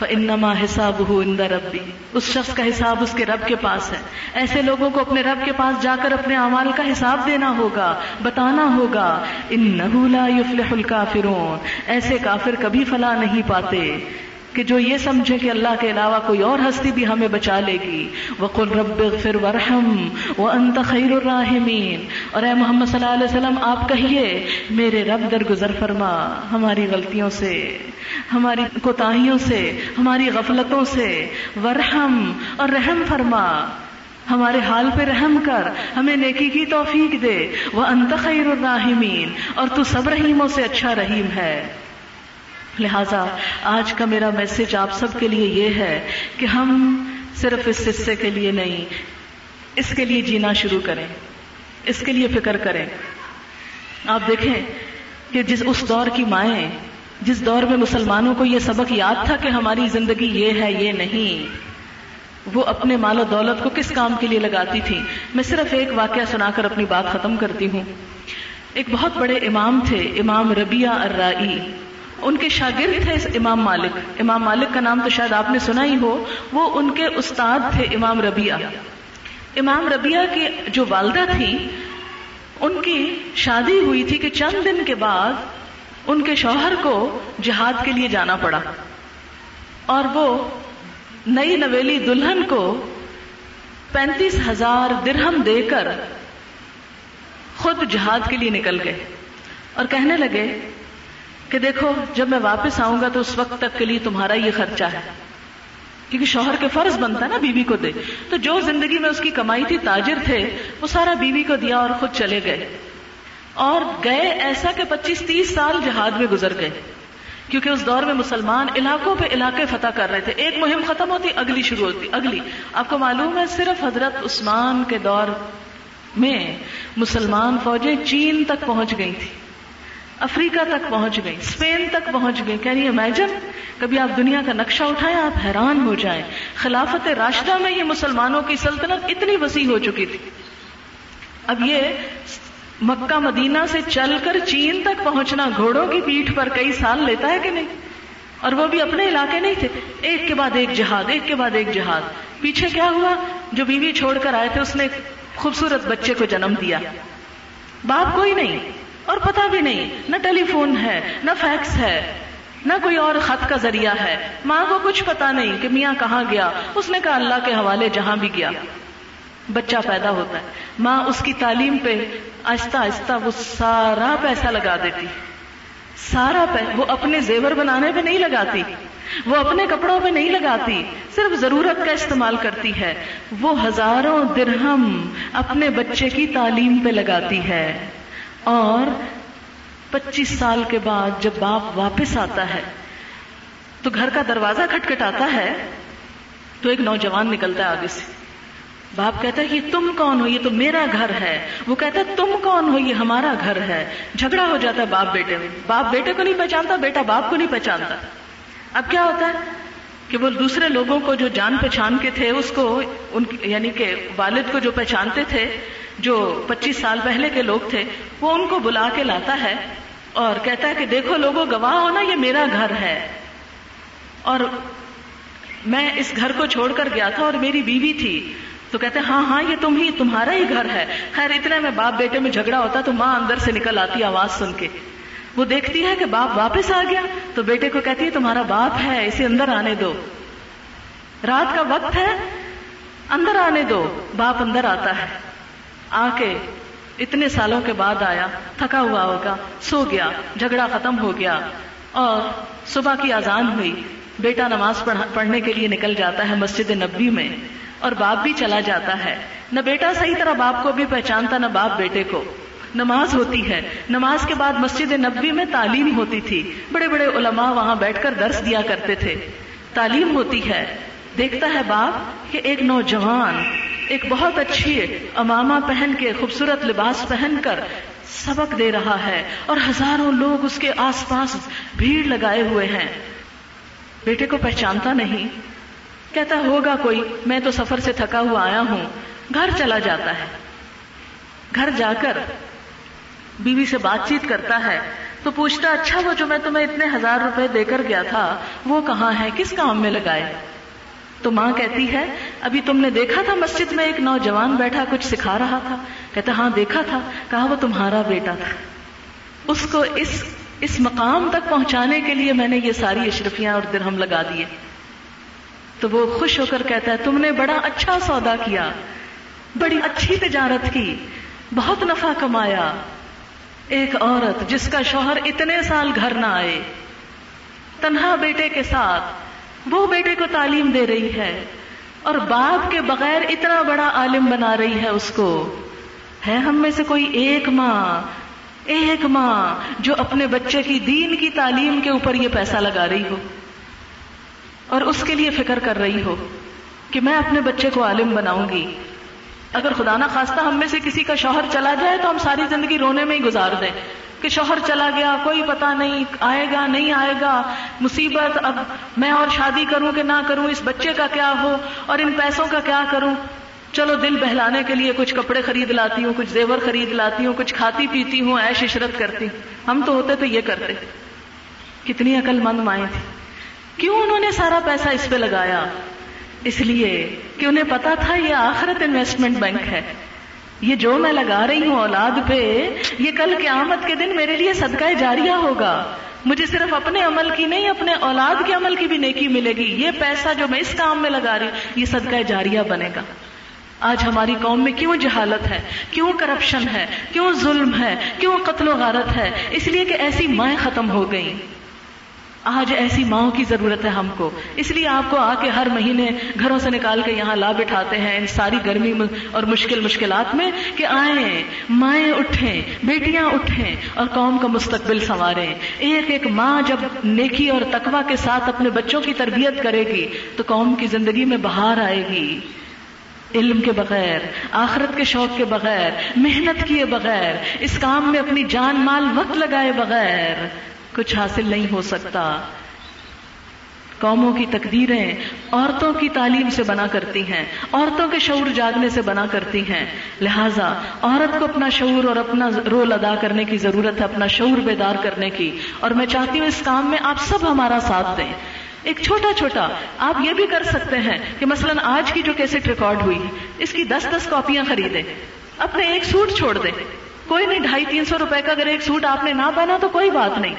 [SPEAKER 1] انما حساب ہو اندر ربی اس شخص کا حساب اس کے رب کے پاس ہے۔ ایسے لوگوں کو اپنے رب کے پاس جا کر اپنے اعمال کا حساب دینا ہوگا، بتانا ہوگا ان نہ یفلح الکافرون ایسے کافر کبھی فلاح نہیں پاتے۔ کہ جو یہ سمجھے کہ اللہ کے علاوہ کوئی اور ہستی بھی ہمیں بچا لے گی۔ وہ قل رب فر ورحم وہ انت خیر الراحمین اور اے محمد صلی اللہ علیہ وسلم، آپ کہیے، میرے رب در گزر فرما، ہماری غلطیوں سے، ہماری کوتاہیوں سے، ہماری غفلتوں سے۔ ورحم اور رحم فرما۔ ہمارے حال پہ رحم کر، ہمیں نیکی کی توفیق دے۔ وہ انت خیر الراحمین اور تو سب رحیموں سے اچھا رحیم ہے۔ لہذا آج کا میرا میسج آپ سب کے لیے یہ ہے کہ ہم صرف اس حصے کے لیے نہیں، اس کے لیے جینا شروع کریں، اس کے لیے فکر کریں۔ آپ دیکھیں کہ جس اس دور کی مائیں، جس دور میں مسلمانوں کو یہ سبق یاد تھا کہ ہماری زندگی یہ ہے، یہ نہیں، وہ اپنے مال و دولت کو کس کام کے لیے لگاتی تھی میں صرف ایک واقعہ سنا کر اپنی بات ختم کرتی ہوں۔ ایک بہت بڑے امام تھے، امام ربیہ الرائی ان کے شاگرد تھے امام مالک۔ امام مالک کا نام تو شاید آپ نے سنا ہی ہو، وہ ان کے استاد تھے امام ربیہ امام ربیہ کی جو والدہ تھی، ان کی شادی ہوئی تھی کہ چند دن کے بعد ان کے شوہر کو جہاد کے لیے جانا پڑا۔ اور وہ نئی نویلی دلہن کو پینتیس ہزار درہم دے کر خود جہاد کے لیے نکل گئے۔ اور کہنے لگے کہ دیکھو، جب میں واپس آؤں گا تو اس وقت تک کے لیے تمہارا یہ خرچہ ہے۔ کیونکہ شوہر کے فرض بنتا ہے نا بیوی کو دے۔ تو جو زندگی میں اس کی کمائی تھی، تاجر تھے، وہ سارا بیوی کو دیا اور خود چلے گئے۔ اور گئے ایسا کہ پچیس تیس سال جہاد میں گزر گئے۔ کیونکہ اس دور میں مسلمان علاقوں پہ علاقے فتح کر رہے تھے۔ ایک مہم ختم ہوتی، اگلی شروع ہوتی، اگلی۔ آپ کو معلوم ہے، صرف حضرت عثمان کے دور میں مسلمان فوجیں چین تک پہنچ گئی تھی افریقہ تک پہنچ گئی اسپین تک پہنچ گئی کہہ رہی امیجن کبھی آپ دنیا کا نقشہ اٹھائیں، آپ حیران ہو جائیں۔ خلافت راشدہ میں یہ مسلمانوں کی سلطنت اتنی وسیع ہو چکی تھی۔ اب یہ مکہ مدینہ سے چل کر چین تک پہنچنا گھوڑوں کی پیٹھ پر کئی سال لیتا ہے کہ نہیں؟ اور وہ بھی اپنے علاقے نہیں تھے۔ ایک کے بعد ایک جہاد، ایک کے بعد ایک جہاد۔ پیچھے کیا ہوا؟ جو بیوی چھوڑ کر آئے تھے، اس نے خوبصورت بچے کو جنم دیا۔ باپ کوئی نہیں۔ اور پتا بھی نہیں، نہ ٹیلی فون ہے، نہ فیکس ہے، نہ کوئی اور خط کا ذریعہ ہے۔ ماں کو کچھ پتا نہیں کہ میاں کہاں گیا، اس نے کہا اللہ کے حوالے جہاں بھی گیا۔ بچہ پیدا ہوتا ہے۔ ماں اس کی تعلیم پہ آہستہ آہستہ وہ سارا پیسہ لگا دیتی۔ سارا پیسہ وہ اپنے زیور بنانے پہ نہیں لگاتی۔ وہ اپنے کپڑوں پہ نہیں لگاتی، صرف ضرورت کا استعمال کرتی ہے۔ وہ ہزاروں درہم اپنے بچے کی تعلیم پہ لگاتی ہے۔ اور پچیس سال کے بعد جب باپ واپس آتا ہے تو گھر کا دروازہ کھٹکھٹاتا ہے تو ایک نوجوان نکلتا ہے آگے سے۔ باپ کہتا ہے، یہ تم کون ہو؟ یہ تو میرا گھر ہے۔ وہ کہتا ہے، تم کون ہو؟ یہ ہمارا گھر ہے۔ جھگڑا ہو جاتا ہے باپ بیٹے میں۔ باپ بیٹے کو نہیں پہچانتا، بیٹا باپ کو نہیں پہچانتا۔ اب کیا ہوتا ہے کہ وہ دوسرے لوگوں کو جو جان پہچان کے تھے، اس کو ان یعنی کہ والد کو جو پہچانتے تھے جو پچیس سال پہلے کے لوگ تھے، وہ ان کو بلا کے لاتا ہے اور کہتا ہے کہ دیکھو لوگوں، گواہ ہونا یہ میرا گھر ہے۔ اور میں اس گھر کو چھوڑ کر گیا تھا اور میری بیوی تھی۔ تو کہتے ہیں ہاں ہاں یہ تم ہی، تمہارا ہی گھر ہے۔ خیر، اتنے میں باپ بیٹے میں جھگڑا ہوتا تو ماں اندر سے نکل آتی آواز سن کے۔ وہ دیکھتی ہے کہ باپ واپس آ گیا تو بیٹے کو کہتی ہے، تمہارا باپ ہے، اسے اندر آنے دو۔ رات کا وقت ہے، اندر آنے دو، باپ اندر آتا ہے۔ آ کے اتنے سالوں کے بعد آیا، تھکا ہوا ہوگا، سو گیا، جھگڑا ختم ہو گیا۔ اور صبح کی آزان ہوئی، بیٹا نماز پڑھنے کے لیے نکل جاتا ہے مسجد نبی میں، اور باپ بھی چلا جاتا ہے۔ نہ بیٹا صحیح طرح باپ کو بھی پہچانتا، نہ باپ بیٹے کو۔ نماز ہوتی ہے۔ نماز کے بعد مسجد نبی میں تعلیم ہوتی تھی۔ بڑے بڑے علماء وہاں بیٹھ کر درس دیا کرتے تھے۔ تعلیم ہوتی ہے۔ دیکھتا ہے باپ کہ ایک نوجوان، ایک بہت اچھی امامہ پہن کے، خوبصورت لباس پہن کر سبق دے رہا ہے اور ہزاروں لوگ اس کے آس پاس بھیڑ لگائے ہوئے ہیں۔ بیٹے کو پہچانتا نہیں۔ کہتا ہوگا کوئی، میں تو سفر سے تھکا ہوا آیا ہوں۔ گھر چلا جاتا ہے۔ گھر جا کر بیوی سے بات چیت کرتا ہے۔ تو پوچھتا اچھا وہ جو میں تمہیں اتنے ہزار روپے دے کر گیا تھا، وہ کہاں ہے؟ کس کام میں لگائے؟ تو ماں کہتی ہے، ابھی تم نے دیکھا تھا مسجد میں ایک نوجوان بیٹھا، کچھ سکھا رہا تھا? کہتا ہاں دیکھا تھا. کہا، وہ تمہارا بیٹا تھا. اس کو اس اس مقام تک پہنچانے کے لیے میں نے یہ ساری اشرفیاں اور درہم لگا دیے۔ تو وہ خوش ہو کر کہتا ہے، تم نے بڑا اچھا سودا کیا، بڑی اچھی تجارت کی، بہت نفع کمایا۔ ایک عورت جس کا شوہر اتنے سال گھر نہ آئے، تنہا بیٹے کے ساتھ وہ بیٹے کو تعلیم دے رہی ہے اور باپ کے بغیر اتنا بڑا عالم بنا رہی ہے اس کو۔ ہے ہم میں سے کوئی ایک ماں ایک ماں جو اپنے بچے کی دین کی تعلیم کے اوپر یہ پیسہ لگا رہی ہو اور اس کے لیے فکر کر رہی ہو کہ میں اپنے بچے کو عالم بناؤں گی۔ اگر خدا نہ خواستہ ہم میں سے کسی کا شوہر چلا جائے تو ہم ساری زندگی رونے میں ہی گزار دیں۔ کہ شوہر چلا گیا، کوئی پتا نہیں، آئے گا، نہیں آئے گا، مصیبت، اب میں اور شادی کروں کہ نہ کروں، اس بچے کا کیا ہو اور ان پیسوں کا کیا کروں؟ چلو دل بہلانے کے لیے کچھ کپڑے خرید لاتی ہوں، کچھ زیور خرید لاتی ہوں، کچھ کھاتی پیتی ہوں ایش عشرت کرتی ہم تو ہوتے تو یہ کرتے۔ کتنی عقل مند مائیں تھی کیوں انہوں نے سارا پیسہ اس پہ لگایا؟ اس لیے کہ انہیں پتا تھا یہ آخرت انویسٹمنٹ بینک ہے۔ یہ جو میں لگا رہی ہوں اولاد پہ، یہ کل قیامت کے دن میرے لیے صدقہ جاریہ ہوگا۔ مجھے صرف اپنے عمل کی نہیں، اپنے اولاد کے عمل کی بھی نیکی ملے گی۔ یہ پیسہ جو میں اس کام میں لگا رہی ہوں، یہ صدقہ جاریہ بنے گا۔ آج ہماری قوم میں کیوں جہالت ہے؟ کیوں کرپشن ہے؟ کیوں ظلم ہے؟ کیوں قتل و غارت ہے؟ اس لیے کہ ایسی مائیں ختم ہو گئی آج ایسی ماؤں کی ضرورت ہے ہم کو۔ اس لیے آپ کو آ کے ہر مہینے گھروں سے نکال کے یہاں لا بٹھاتے ہیں ان ساری گرمی اور مشکل مشکلات میں کہ آئیں، مائیں اٹھیں، بیٹیاں اٹھیں اور قوم کا مستقبل سنواریں۔ ایک ایک ماں جب نیکی اور تقوا کے ساتھ اپنے بچوں کی تربیت کرے گی، تو قوم کی زندگی میں بہار آئے گی۔ علم کے بغیر، آخرت کے شوق کے بغیر، محنت کیے بغیر، اس کام میں اپنی جان مال وقت لگائے بغیر۔ کچھ حاصل نہیں ہو سکتا۔ قوموں کی تقدیریں عورتوں کی تعلیم سے بنا کرتی ہیں، عورتوں کے شعور جاگنے سے بنا کرتی ہیں۔ لہٰذا عورت کو اپنا شعور اور اپنا رول ادا کرنے کی ضرورت ہے، اپنا شعور بیدار کرنے کی۔ اور میں چاہتی ہوں اس کام میں آپ سب ہمارا ساتھ دیں۔ ایک چھوٹا چھوٹا، آپ یہ بھی کر سکتے ہیں کہ مثلا آج کی جو کیسٹ ریکارڈ ہوئی، اس کی دس دس کاپیاں خریدیں۔ اپنے ایک سوٹ چھوڑ دیں۔ کوئی نہیں ڈھائی تین سو روپے کا اگر ایک سوٹ آپ نے نہ بنا تو کوئی بات نہیں۔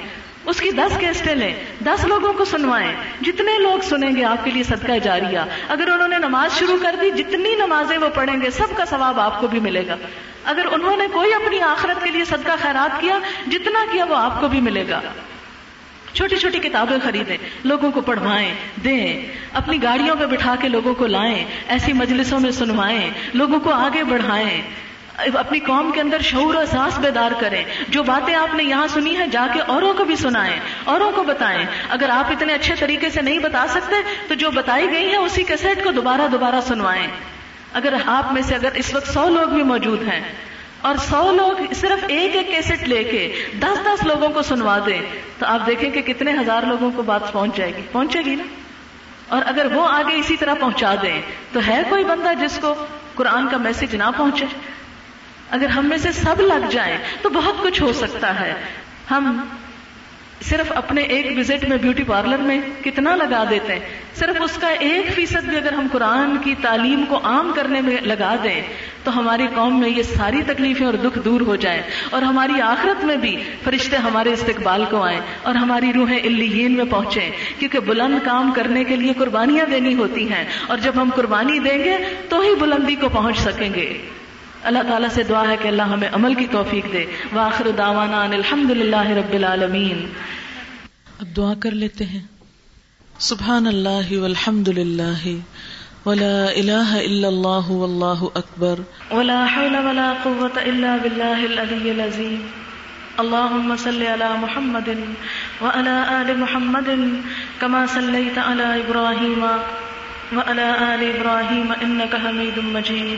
[SPEAKER 1] اس کی دس کیسٹیں لیں، دس لوگوں کو سنوائیں۔ جتنے لوگ سنیں گے آپ کے لیے صدقہ جاریہ۔ اگر انہوں نے نماز شروع کر دی، جتنی نمازیں وہ پڑھیں گے، سب کا ثواب آپ کو بھی ملے گا۔ اگر انہوں نے کوئی اپنی آخرت کے لیے صدقہ خیرات کیا، جتنا کیا وہ آپ کو بھی ملے گا۔ چھوٹی چھوٹی کتابیں خریدیں، لوگوں کو پڑھوائیں، دیں۔ اپنی گاڑیوں پہ بٹھا کے لوگوں کو لائیں، ایسی مجلسوں میں سنوائیں، لوگوں کو آگے بڑھائیں۔ اپنی قوم کے اندر شعور و احساس بیدار کریں۔ جو باتیں آپ نے یہاں سنی ہے جا کے اوروں کو بھی سنائیں، اوروں کو بتائیں۔ اگر آپ اتنے اچھے طریقے سے نہیں بتا سکتے، تو جو بتائی گئی ہے اسی کیسٹ کو دوبارہ دوبارہ سنوائیں۔ اگر آپ میں سے اگر اس وقت سو لوگ بھی موجود ہیں، اور سو لوگ صرف ایک ایک کیسٹ لے کے دس دس لوگوں کو سنوا دیں، تو آپ دیکھیں کہ کتنے ہزار لوگوں کو بات پہنچ جائے گی۔ پہنچے گی نا؟ اور اگر وہ آگے اسی طرح پہنچا دیں، تو ہے کوئی بندہ جس کو قرآن کا میسج نہ پہنچے؟ اگر ہم میں سے سب لگ جائیں تو بہت کچھ ہو سکتا ہے۔ ہم صرف اپنے ایک وزٹ میں بیوٹی پارلر میں کتنا لگا دیتے ہیں۔ صرف اس کا ایک فیصد بھی اگر ہم قرآن کی تعلیم کو عام کرنے میں لگا دیں تو ہماری قوم میں یہ ساری تکلیفیں اور دکھ دور ہو جائیں اور ہماری آخرت میں بھی فرشتے ہمارے استقبال کو آئیں اور ہماری روحیں الین میں پہنچیں۔ کیونکہ بلند کام کرنے کے لیے قربانیاں دینی ہوتی ہیں اور جب ہم قربانی دیں گے تو ہی بلندی کو پہنچ سکیں گے۔ اللہ تعالیٰ سے دعا ہے کہ اللہ ہمیں عمل کی توفیق دے۔ واخر دعوانا الحمد للہ رب العالمین۔
[SPEAKER 2] اب دعا کر لیتے ہیں۔ سبحان اللہ والحمد للہ ولا الہ الا اللہ واللہ اکبر۔
[SPEAKER 1] ولا حول ولا قوة الا باللہ العلی العظیم۔ اللهم صل على محمد وعلى آل محمد كما صليت على إبراهيم وعلى آل إبراهيم إنك حميد مجيد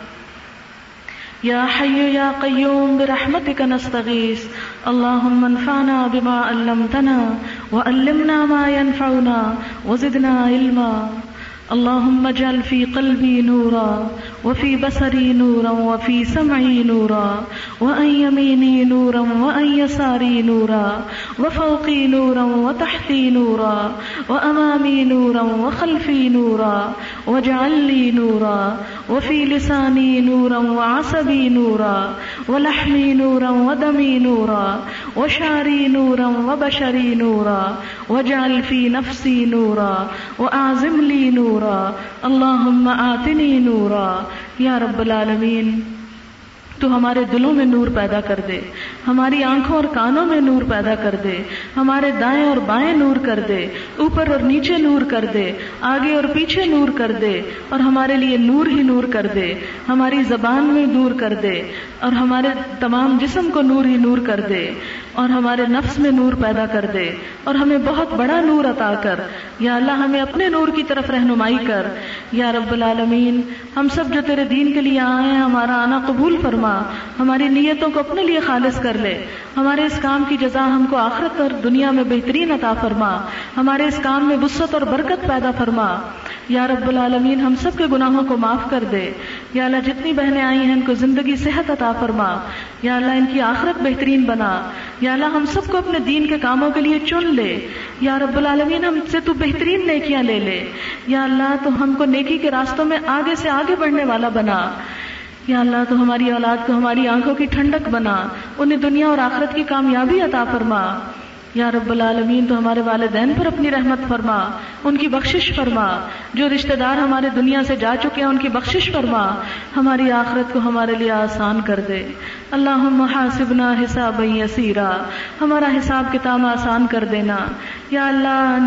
[SPEAKER 1] يا حي يا قيوم برحمتك نستغيث. اللهم انفعنا بما علمتنا وعلمنا ما ينفعنا وزدنا علما. اللهم اجعل في قلبي نورا وفي بصري نورا وفي سمعي نورا وأن يميني نورا وأن يساري نورا وفوقي نورا وتحتي نورا وأمامي نورا وخلفي نورا واجعل لي نورا وفي لساني نورا وعصبي نورا ولحمي نورا ودمي نورا وشعري نورا وبشري نورا واجعل في نفسي نورا وأعزم لي نورا اللهم آتني نورا یا رب العالمین تو ہمارے دلوں میں نور پیدا کر دے ہماری آنکھوں اور کانوں میں نور پیدا کر دے ہمارے دائیں اور بائیں نور کر دے اوپر اور نیچے نور کر دے آگے اور پیچھے نور کر دے اور ہمارے لیے نور ہی نور کر دے ہماری زبان میں نور کر دے اور ہمارے تمام جسم کو نور ہی نور کر دے اور ہمارے نفس میں نور پیدا کر دے اور ہمیں بہت بڑا نور عطا کر۔ یا اللہ، ہمیں اپنے نور کی طرف رہنمائی کر۔ یا رب العالمین، ہم سب جو تیرے دین کے لیے آئے ہیں، ہمارا آنا قبول فرما۔ ہماری نیتوں کو اپنے لیے خالص کر لے۔ ہمارے اس کام کی جزا ہم کو آخرت اور دنیا میں بہترین عطا فرما۔ ہمارے اس کام میں وسط اور برکت پیدا فرما۔ یا رب العالمین، ہم سب کے گناہوں کو معاف کر دے۔ یا اللہ جتنی بہنیں آئی ہیں ان کو زندگی صحت عطا فرما۔ یا اللہ ان کی آخرت بہترین بنا۔ یا اللہ ہم سب کو اپنے دین کے کاموں کے لیے چن لے۔ یا رب العالمین، ہم سے تو بہترین نیکیاں لے لے۔ یا اللہ تو ہم کو نیکی کے راستوں میں آگے سے آگے بڑھنے والا بنا۔ یا اللہ تو ہماری اولاد کو ہماری آنکھوں کی ٹھنڈک بنا۔ انہیں دنیا اور آخرت کی کامیابی عطا فرما۔ یا رب العالمین، تو ہمارے والدین پر اپنی رحمت فرما، ان کی بخشش فرما۔ جو رشتہ دار ہمارے دنیا سے جا چکے ہیں، ان کی بخشش فرما۔ ہماری آخرت کو ہمارے لیے آسان کر دے۔ اللہ حاسبنا حساب یسیرا۔ ہمارا حساب کتاب آسان کر دینا۔ یا اللہ،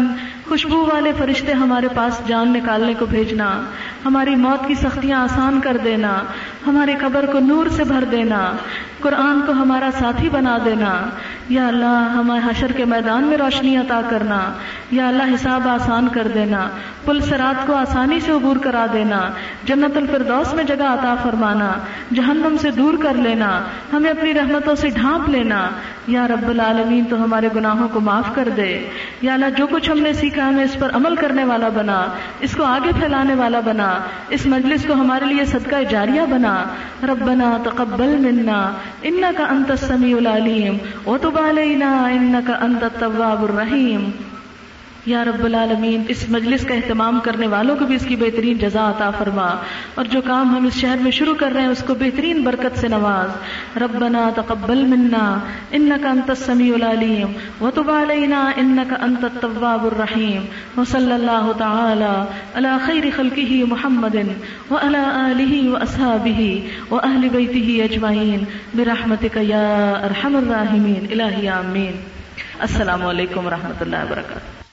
[SPEAKER 1] خوشبو والے فرشتے ہمارے پاس جان نکالنے کو بھیجنا۔ ہماری موت کی سختیاں آسان کر دینا۔ ہمارے قبر کو نور سے بھر دینا۔ قرآن کو ہمارا ساتھی بنا دینا۔ یا اللہ، ہمارے حشر کے میدان میں روشنی عطا کرنا، یا اللہ، حساب آسان کر دینا، پل سرات کو آسانی سے عبور کرا دینا، جنت الفردوس میں جگہ عطا فرمانا، جہنم سے دور کر لینا، ہمیں اپنی رحمتوں سے ڈھانپ لینا، یا رب العالمین، تو ہمارے گناہوں کو معاف کر دے۔ یا اللہ، جو کچھ ہم نے سیکھا، ہمیں اس پر عمل کرنے والا بنا، اس کو آگے پھیلانے والا بنا، اس مجلس کو ہمارے لیے صدقہ جاریہ بنا۔ ربنا تقبل منا انك انت السميع العليم تب علینا انکا انت التواب الرحیم یا رب العالمین، اس مجلس کا اہتمام کرنے والوں کو بھی اس کی بہترین جزا عطا فرما۔ اور جو کام ہم اس شہر میں شروع کر رہے ہیں، اس کو بہترین برکت سے نواز۔ ربنا تقبل منا انك انت السميع العليم وتب علينا انك انت التواب الرحيم وصلى الله تعالى على خير خلقه محمد وعلى اله واصحابه واهل بيته اجمعين برحمتك يا ارحم الراحمين الہی آمین۔ السلام علیکم ورحمۃ اللہ وبرکاتہ۔